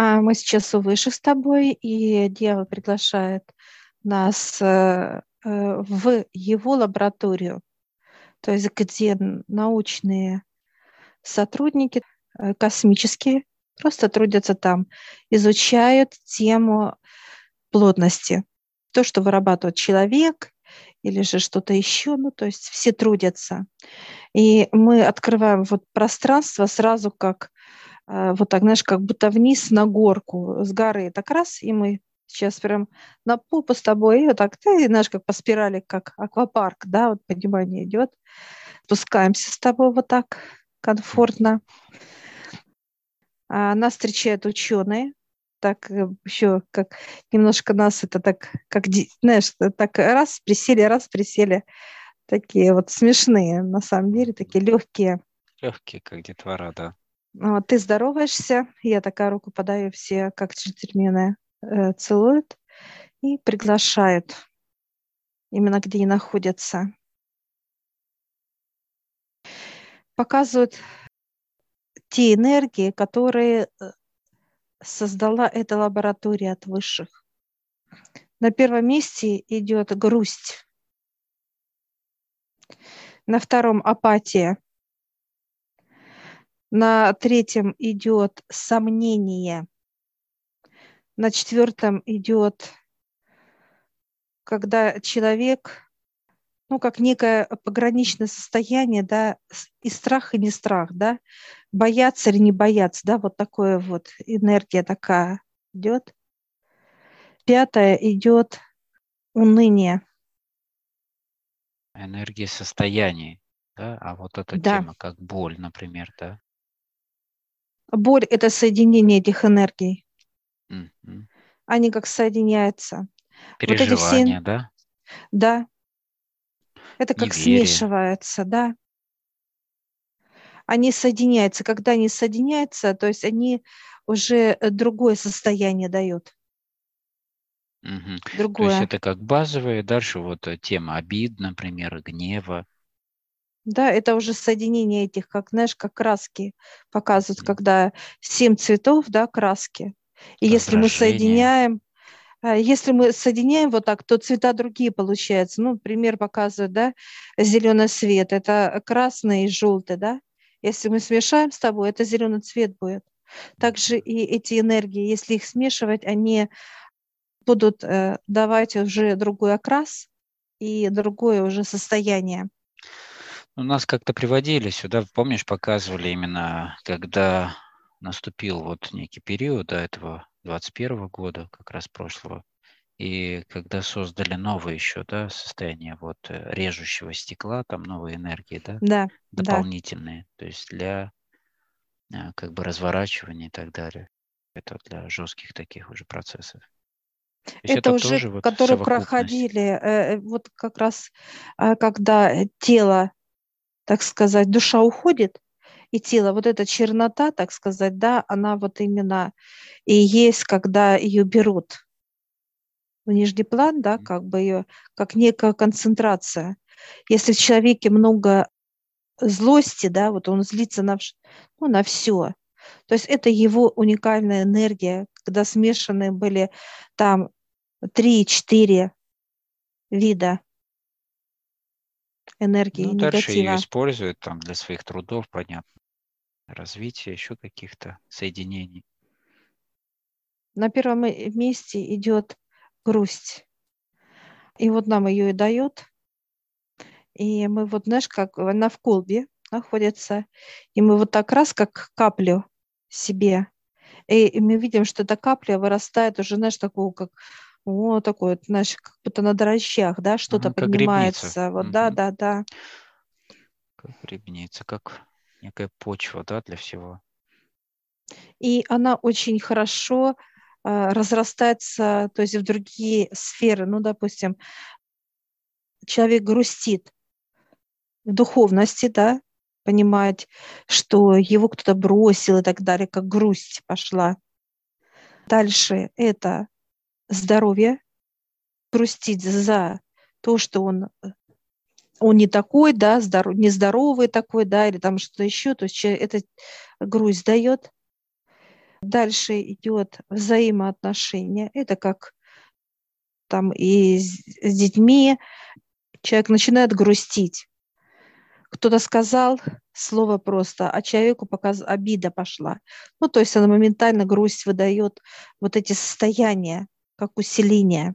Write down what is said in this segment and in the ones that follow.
А мы сейчас Выше с тобой, и дьявол приглашает нас э, э, в его лабораторию, то есть где научные сотрудники э, космические просто трудятся там, изучают тему плотности, то, что вырабатывает человек или же что-то еще, ну, то есть все трудятся. И мы открываем вот пространство сразу как вот так, знаешь, как будто вниз на горку с горы, так раз, и мы сейчас прям на попу с тобой, и вот так, ты, знаешь, как по спирали, как аквапарк, да, вот понимание идет. Спускаемся с тобой вот так комфортно. А нас встречают ученые, так э, еще как немножко нас это так, как, знаешь, так раз присели, раз присели, такие вот смешные, на самом деле, такие легкие. Легкие, как детвора, да. Ты здороваешься, я такая руку подаю, все как джентльмены э, целуют и приглашают именно где они находятся. Показывают те энергии, которые э, создала эта лаборатория от высших. На первом месте идет грусть. На втором апатия. На третьем идет сомнение. На четвертом идет, когда человек, ну, как некое пограничное состояние, да, и страх, и не страх, да, бояться или не бояться, да, вот такое вот энергия такая идет. Пятое идет уныние. Энергия состояний, да, а вот эта да. тема, как боль, например, да. Боль – это соединение этих энергий. Mm-hmm. Они как соединяются. Переживания, вот все... да? Да. Это как Неверие. смешивается, да. Они соединяются. Когда они соединяются, то есть они уже другое состояние дают. Угу. Другое. То есть это как базовые, дальше вот э, тема обид, например, гнева, да, это уже соединение этих, как, знаешь, как краски показывают, когда семь цветов, да, краски. И если мы соединяем, э, если мы соединяем вот так, то цвета другие получаются. Ну, пример показывает, да, зеленый свет, это красный и желтый, да. Если мы смешаем с тобой, это зеленый цвет будет. Также и эти энергии, если их смешивать, они будут э, давать уже другой окрас и другое уже состояние. У нас как-то приводили сюда, помнишь, показывали именно, когда наступил вот некий период до этого 21 года, как раз прошлого, и когда создали новое еще, да, состояние вот э, режущего стекла, там новые энергии, да, да дополнительные, да. то есть для э, как бы разворачивания и так далее. Это для жестких таких уже процессов. Это, это уже, вот которые проходили, э, вот как раз, когда тело так сказать, душа уходит, и тело, вот эта чернота, так сказать, да, она вот именно и есть, когда ее берут в нижний план, да, как бы ее, как некая концентрация. Если в человеке много злости, да, вот он злится на, ну, на все. То есть это его уникальная энергия, когда смешаны были там три-четыре вида энергии ну, негатива. Дальше ее используют там для своих трудов, понятно, развития еще каких-то соединений. На первом месте идет грусть. И вот нам ее и дает. И мы вот, знаешь, как она в колбе находится, и мы вот так раз, как каплю себе, и, и мы видим, что эта капля вырастает уже, знаешь, такого, как о, такое, знаешь, как будто на дрожжах, да, что-то ага, поднимается. Вот, угу. да, да, да. Как грибница, как некая почва, да, для всего. И она очень хорошо э, разрастается, то есть в другие сферы. Ну, допустим, человек грустит в духовности, да, понимать, что его кто-то бросил и так далее, как грусть пошла. Дальше это здоровье, грустить за то, что он, он не такой, да, здоров, нездоровый такой, да, или там что-то еще, то есть это грусть дает. Дальше идет взаимоотношения. Это как там и с, с детьми человек начинает грустить. Кто-то сказал слово просто, а человеку показ... обида пошла. Ну, то есть она моментально грусть выдает вот эти состояния, как усиление.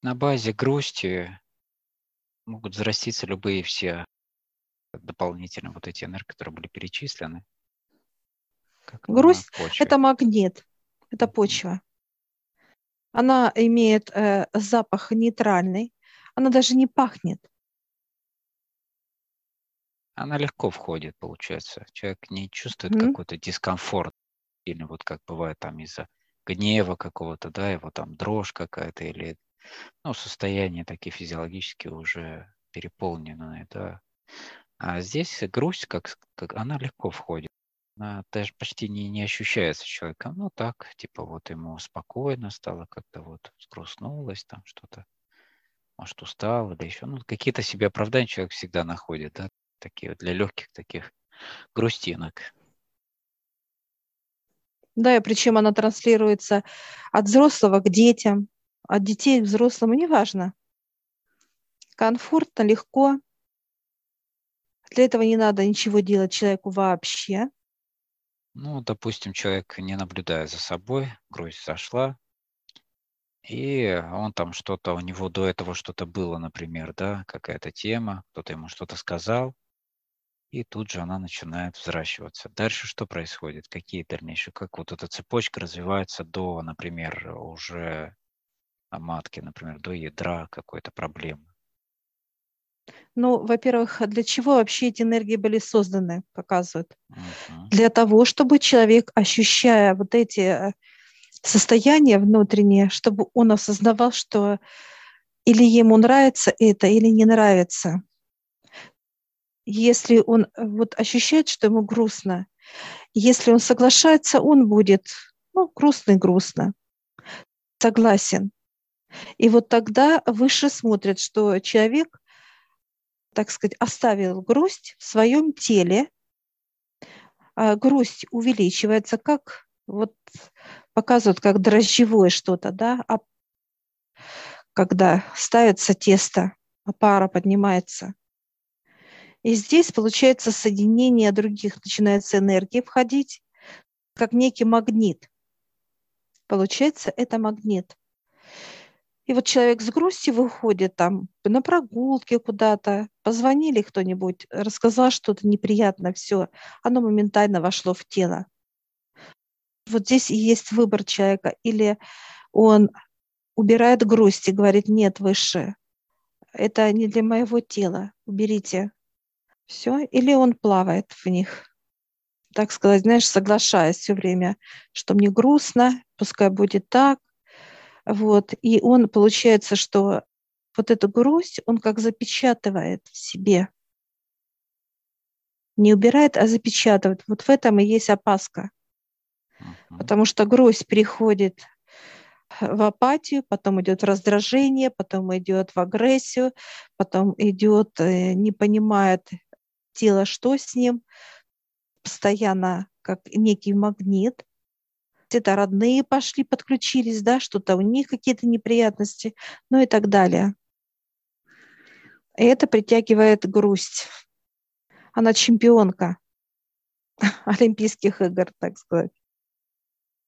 На базе грусти могут взраститься любые все дополнительно вот эти энергии, которые были перечислены. Как Грусть – это магнит, это почва. Она имеет э, запах нейтральный, она даже не пахнет. Она легко входит, получается. Человек не чувствует mm-hmm. какой-то дискомфорт, или вот как бывает там из-за гнева какого-то, да, его там дрожь какая-то, или ну, состояние такие физиологические уже переполненные, да. А здесь грусть, как, как она легко входит она даже почти не, не ощущается человеком. Ну так, типа вот ему спокойно стало, как-то вот сгрустнулось там что-то, может устал или еще. Ну какие-то себе оправдания человек всегда находит, да, такие вот для легких таких грустинок. Да, и причем она транслируется от взрослого к детям, от детей к взрослому, неважно. Комфортно, легко. Для этого не надо ничего делать человеку вообще. Ну, допустим, человек, не наблюдая за собой, грусть зашла, и он там что-то, у него до этого что-то было, например, да, какая-то тема, кто-то ему что-то сказал, и тут же она начинает взращиваться. Дальше что происходит? Какие дальнейшие? Как вот эта цепочка развивается до, например, уже матки, например, до ядра какой-то проблемы? Ну, во-первых, для чего вообще эти энергии были созданы, показывают? Uh-huh. Для того, чтобы человек, ощущая вот эти э, состояния внутренние, чтобы он осознавал, что или ему нравится это, или не нравится. Если он э, вот ощущает, что ему грустно, если он соглашается, он будет ну, грустный-грустно, согласен. И вот тогда выше смотрят, что человек так сказать, оставил грусть в своем теле, а грусть увеличивается, как вот показывают, как дрожжевое что-то, да, а когда ставится тесто, а пара поднимается. И здесь получается соединение других, начинается энергия входить, как некий магнит. Получается, это магнит. И вот человек с грустью выходит там на прогулке куда-то, позвонили кто-нибудь, рассказал что-то неприятно, все, оно моментально вошло в тело. Вот здесь и есть выбор человека. Или он убирает грусть и говорит, нет, выше, это не для моего тела, уберите. Все. Или он плавает в них так сказать, знаешь, соглашаясь все время, что мне грустно, пускай будет так, вот. И он, получается, что вот эту грусть, он как запечатывает в себе. Не убирает, а запечатывает. Вот в этом и есть опаска. Uh-huh. Потому что грусть переходит в апатию, потом идет раздражение, потом идет в агрессию, потом идет, э, не понимает тело, что с ним, постоянно как некий магнит, где-то родные пошли, подключились, да, что-то у них какие-то неприятности, ну и так далее. И это притягивает грусть. Она чемпионка Олимпийских игр, так сказать,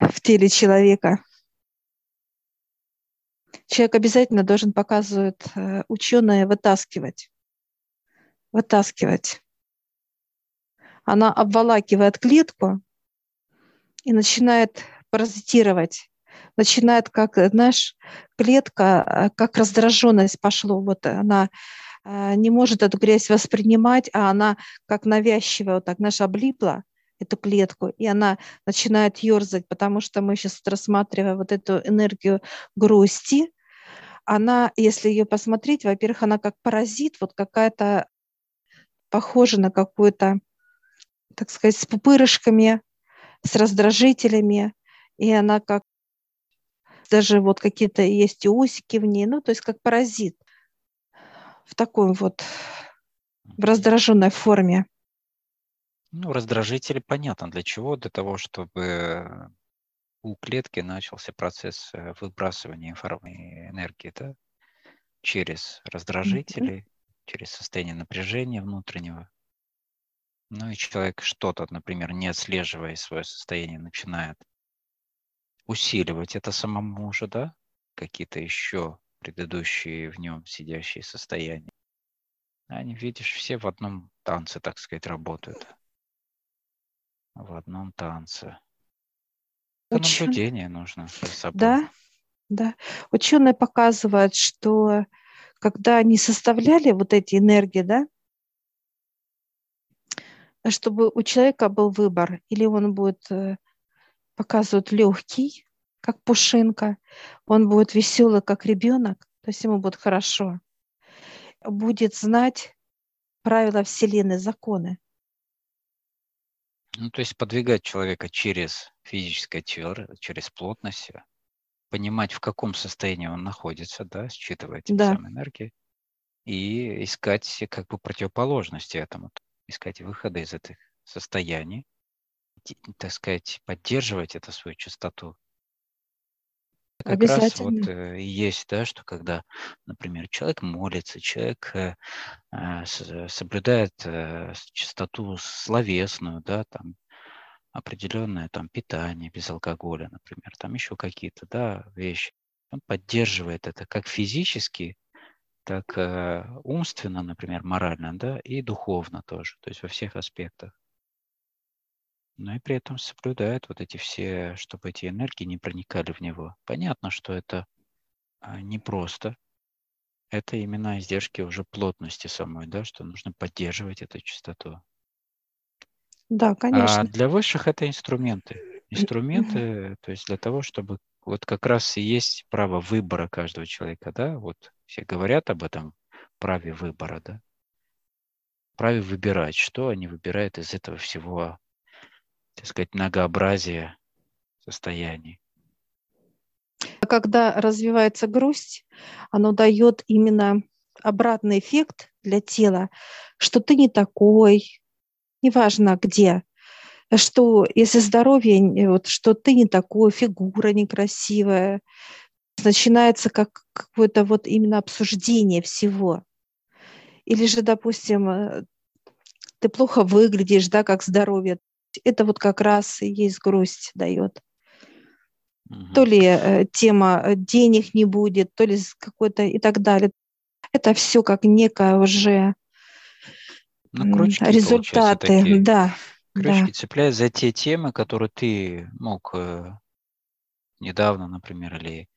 в теле человека. Человек обязательно должен, показывают э, ученые, вытаскивать. Вытаскивать. Она обволакивает клетку, и начинает паразитировать, начинает, как, знаешь, клетка, э, как раздраженность пошло, вот она э, не может эту грязь воспринимать, а она как навязчивая, вот так, знаешь, облипла эту клетку, и она начинает ерзать, потому что мы сейчас рассматриваем вот эту энергию грусти, она, если ее посмотреть, во-первых, она как паразит, вот какая-то похожа на какую-то, так сказать, с пупырышками, с раздражителями, и она как даже вот какие-то есть и усики в ней, ну, то есть как паразит в такой вот в раздраженной форме. Ну, раздражители понятно для чего, для того, чтобы у клетки начался процесс э, выбрасывания информации энергии, да, через раздражители, через состояние напряжения внутреннего. Ну и человек что-то, например, не отслеживая свое состояние, начинает усиливать это самому уже, да, какие-то еще предыдущие в нем сидящие состояния. Они, видишь, все в одном танце, так сказать, работают. В одном танце. Это Учен- наблюдение нужно за собой. Да, да. Ученые показывают, что когда они составляли вот эти энергии, да, чтобы у человека был выбор, или он будет э, показывать легкий, как пушинка, он будет веселый, как ребенок, то есть ему будет хорошо, будет знать правила Вселенной, законы. Ну, то есть подвигать человека через физическое тело, через плотность, э, понимать, в каком состоянии он находится, да, считывать Да. энергии, и искать как бы противоположности этому, искать выхода из этих состояний, так сказать, поддерживать эту свою частоту. Как раз вот э, есть, да, что когда, например, человек молится, человек э, с- соблюдает э, чистоту словесную, да, там определенное там питание без алкоголя, например, там еще какие-то, да, вещи. Он поддерживает это как физически, так э, умственно, например, морально, да, и духовно тоже, то есть во всех аспектах. Но и при этом соблюдает вот эти все, чтобы эти энергии не проникали в него. Понятно, что это а, непросто. Это именно издержки уже плотности самой, да, что нужно поддерживать эту частоту. Да, А конечно. для высших это инструменты. Инструменты, то есть для того, чтобы вот как раз и есть право выбора каждого человека, да, вот все говорят об этом праве выбора, да, праве выбирать, что они выбирают из этого всего, так сказать, многообразия состояний. Когда развивается грусть, оно дает именно обратный эффект для тела, что ты не такой, неважно где, что если здоровье, вот, что ты не такой, фигура некрасивая, начинается как какое-то вот именно обсуждение всего. Или же, допустим, э, ты плохо выглядишь, да, как здоровье. Это вот как раз и есть грусть дает. Мгм. То ли э, тема э, денег не будет, то ли какой-то и так далее. Это все как некое уже Ну, крючки, результаты. такие. Да, Крючки да, цепляют за те темы, которые ты мог э, недавно, например, или,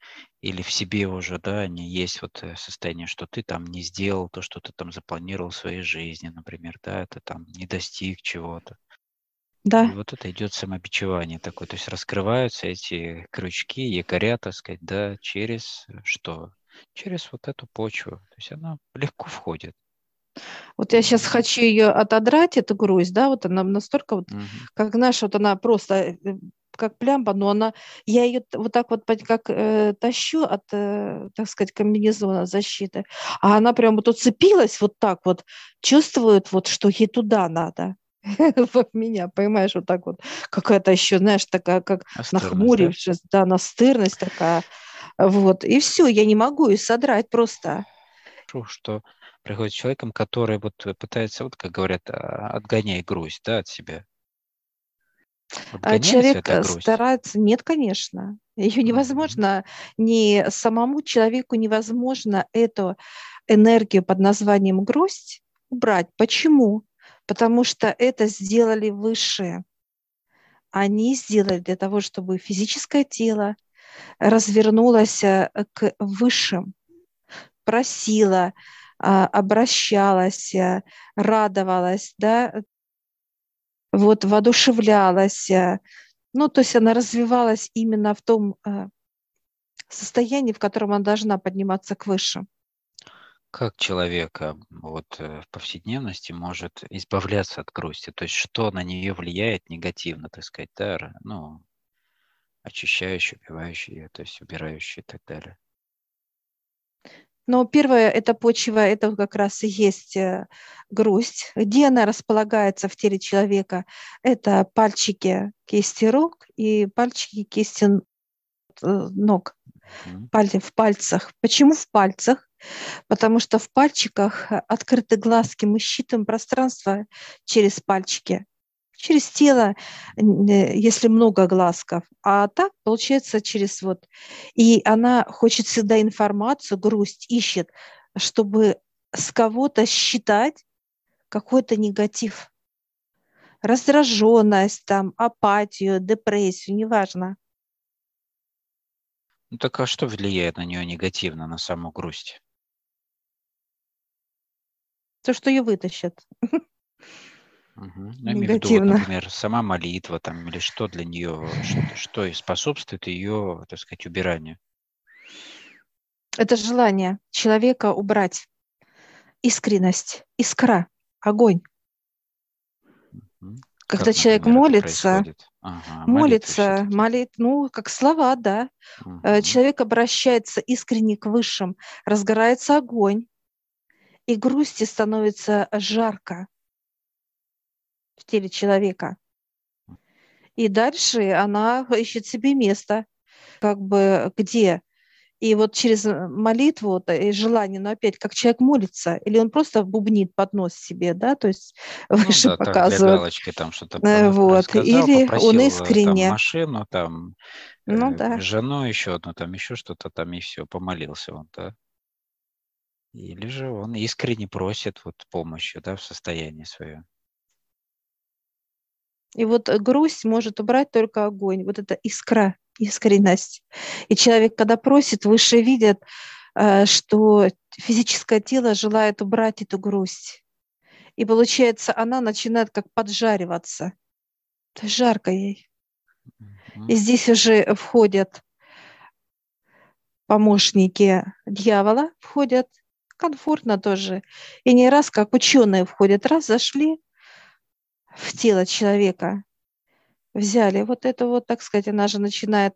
или в себе уже, да, они есть вот э, состояние, что ты там не сделал то, что ты там запланировал в своей жизни, например, да, ты там не достиг чего-то. И да. вот это идет самобичевание такое, то есть раскрываются эти крючки, якоря, так сказать, да, через э, что? Через вот эту почву. То есть она легко входит. Вот я сейчас хочу ее отодрать, эту грусть, да, вот она настолько вот, мгм. как, знаешь, вот она просто э, как плямба, но она, я ее вот так вот как э, тащу от, э, так сказать, комбинезона защиты, а она прям вот уцепилась вот так вот, чувствует вот, что ей туда надо. в меня, понимаешь, вот так вот, какая-то еще, знаешь, такая, как да? нахмурившись, да, настырность такая, вот, и все, я не могу ее содрать просто. Что приходит с человеком, который вот э, пытается, вот как говорят, а, отгоняй грусть, да, от себя. Вот А человек э, старается, нет, конечно, ее невозможно, не самому человеку невозможно эту энергию под названием грусть убрать. Почему? Потому что это сделали высшие. Они сделали для того, чтобы физическое тело развернулось э, к высшим, просило, а, обращалась, э, радовалась, да, вот воодушевлялась. э, Ну, то есть она развивалась именно в том э, состоянии, в котором она должна подниматься к высшим. Как человек а, вот э, в повседневности может избавляться от грусти? То есть что на нее влияет негативно, так сказать, да, ну, очищающий, убивающий ее, то есть убирающий и так далее. Но первое, это почва, это как раз и есть э, грусть. Где она располагается в теле человека? Это пальчики кисти рук и пальчики кисти э, ног. В пальцах. Почему в пальцах? Потому что в пальчиках открыты глазки, мы считываем пространство через пальчики через тело, э, если много глазков, а так получается через вот. И она хочет всегда информацию, грусть ищет, чтобы с кого-то считать какой-то негатив, раздраженность, там, апатию, депрессию, неважно. Ну так а что влияет на нее негативно, на саму грусть? То, что ее вытащат. Угу. Ну, в виду, вот, например, сама молитва там, или что для нее, что, что и способствует ее, так сказать, убиранию? Это желание человека убрать искренность, искра, огонь. Угу. Когда как, человек например, молится, ага, молится, молит, ну, как слова, да. Угу. Человек обращается искренне к высшим, разгорается огонь, и грусти становится жарко в теле человека. И дальше она ищет себе место, как бы где. И вот через молитву и желание, но опять как человек молится, или он просто бубнит под нос себе, да, то есть ну, выше да, показывает. Галочки там что-то э, вот. Или он э, искренне. Там, машину, там, ну, э, да. жену еще одну, там еще что-то, там и все, помолился он, да. Или же он искренне просит вот помощи, да, в состоянии своем. И вот э, грусть может убрать только огонь, вот эта искра, искренность. И человек, когда просит, выше видят, э, что физическое тело желает убрать эту грусть. И получается, она начинает как поджариваться. То есть жарко ей. И здесь уже входят помощники дьявола, входят комфортно тоже. И не раз, как ученые входят, раз зашли, в тело человека взяли. Вот это вот, так сказать, она же начинает,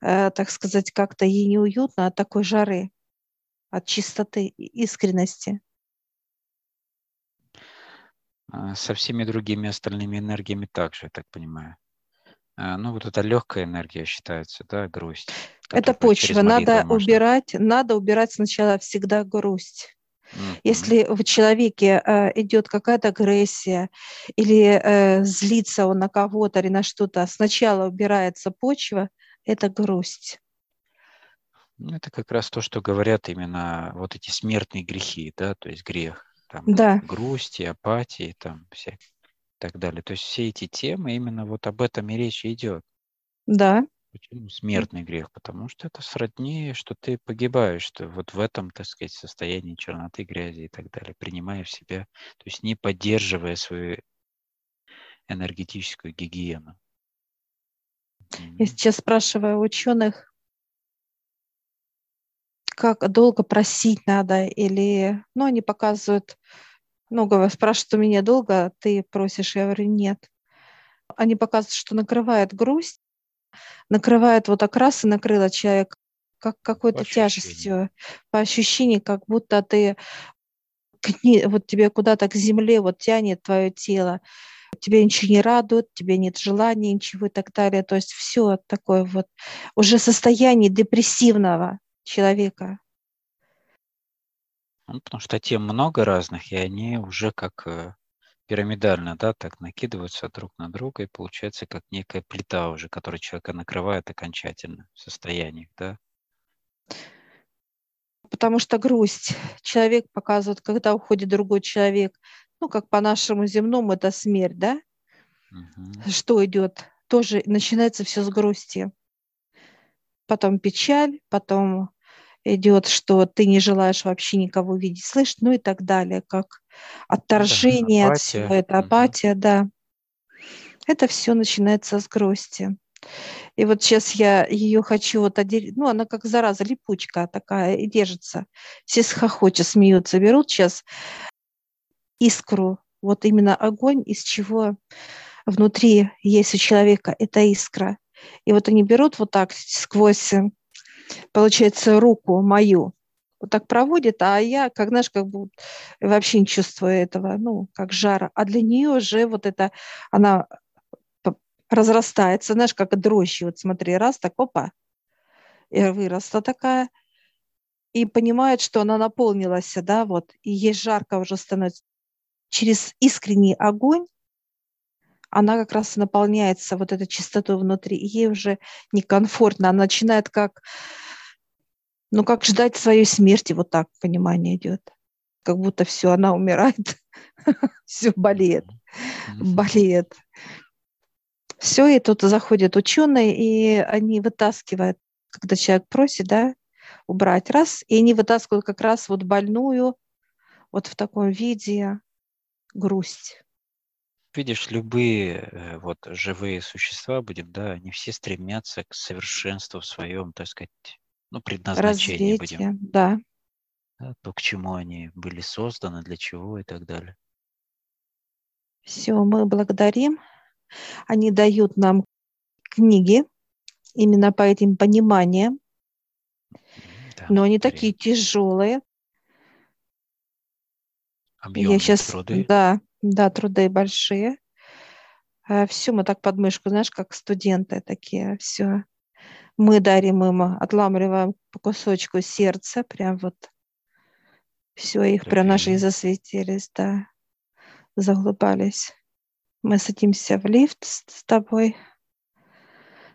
э, так сказать, как-то ей неуютно от такой жары, от чистоты искренности. А, со всеми другими остальными энергиями также, я так понимаю. А, ну, вот эта легкая энергия считается, да, грусть. Это почва. Надо можно... убирать, надо убирать сначала всегда грусть. Mm-hmm. Если в человеке э, идет какая-то агрессия или э, злится он на кого-то или на что-то, сначала убирается почва, это грусть. Ну, это как раз то, что говорят именно вот эти смертные грехи, да, то есть грех, там, да. грусти, апатии, там, все, и так далее. То есть все эти темы, именно вот об этом и речь идет. Да. Почему смертный грех? Потому что это сродни, что ты погибаешь, что вот в этом, так сказать, состоянии черноты, грязи и так далее, принимая в себя, то есть не поддерживая свою энергетическую гигиену. Я сейчас спрашиваю ученых, как долго просить надо, или, ну, они показывают, ну, спрашивают у меня долго, ты просишь, я говорю, нет. Они показывают, что накрывает грусть, накрывает вот окрас и накрыло человек как какой-то тяжестью, по ощущению, как будто ты вот тебе куда-то к земле вот тянет твое тело, тебе ничего не радует, тебе нет желания, ничего и так далее. То есть все такое вот уже состояние депрессивного человека. Ну, потому что тем много разных, и они уже как э, пирамидально, да, так накидываются друг на друга, и получается как некая плита уже, которая человека накрывает окончательно в состоянии, да? Потому что грусть человек показывает, когда уходит другой человек, ну, как по нашему земному, это смерть, да? Угу. Что идет? Тоже начинается все с грусти. Потом печаль, потом идет, что ты не желаешь вообще никого видеть, слышать, ну и так далее, как отторжение да, от всего, это апатия, угу. да. Это все начинается с грусти. И вот сейчас я ее хочу вот отделить, ну, она как зараза, липучка такая, и держится. Все хохочут, смеются, берут сейчас искру, вот именно огонь, из чего внутри есть у человека, это искра. И вот они берут вот так сквозь получается, руку мою, вот так проводит, а я, как знаешь, как бы вообще не чувствую этого, ну, как жара. А для нее уже вот это, она разрастается, знаешь, как дрожжи. Вот смотри, раз, так, опа, и выросла такая, и понимает, что она наполнилась, да, вот, и ей жарко уже становится. Через искренний огонь она как раз наполняется вот этой чистотой внутри, и ей уже некомфортно, она начинает как, ну, как ждать своей смерти, вот так понимание идет. Как будто все, она умирает, все болеет, болеет. Все, и тут заходят ученые, и они вытаскивают, когда человек просит, да, убрать раз, и они вытаскивают как раз вот больную вот в таком виде грусть. Видишь, любые э, вот живые существа, будем, да, они все стремятся к совершенству в своем, так сказать, ну, предназначении, Развитие, будем. да. да. То, к чему они были созданы, для чего и так далее. Все, мы благодарим. Они дают нам книги именно по этим пониманиям, да, но они такие тяжелые. Объемные Я сейчас, труды. Да, да, труды большие. А, все мы так под мышку, знаешь, как студенты такие, все. Мы дарим им, отламываем по кусочку сердца, прям вот все, их так прям наши засветились, да, заглубались. Мы садимся в лифт с, с тобой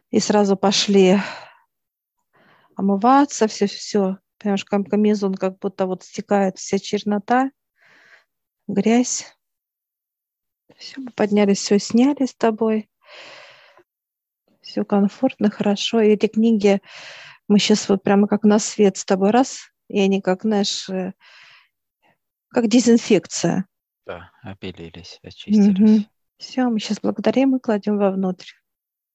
и сразу пошли омываться, все, все. Понимаешь, комбинезон как будто вот стекает вся чернота, грязь. Все, мы поднялись, все сняли с тобой. Все комфортно, хорошо. И эти книги мы сейчас вот прямо как на свет с тобой раз, и они как, знаешь, э, как дезинфекция. Да, обелились, очистились. Угу. Все, мы сейчас благодарим и кладем вовнутрь.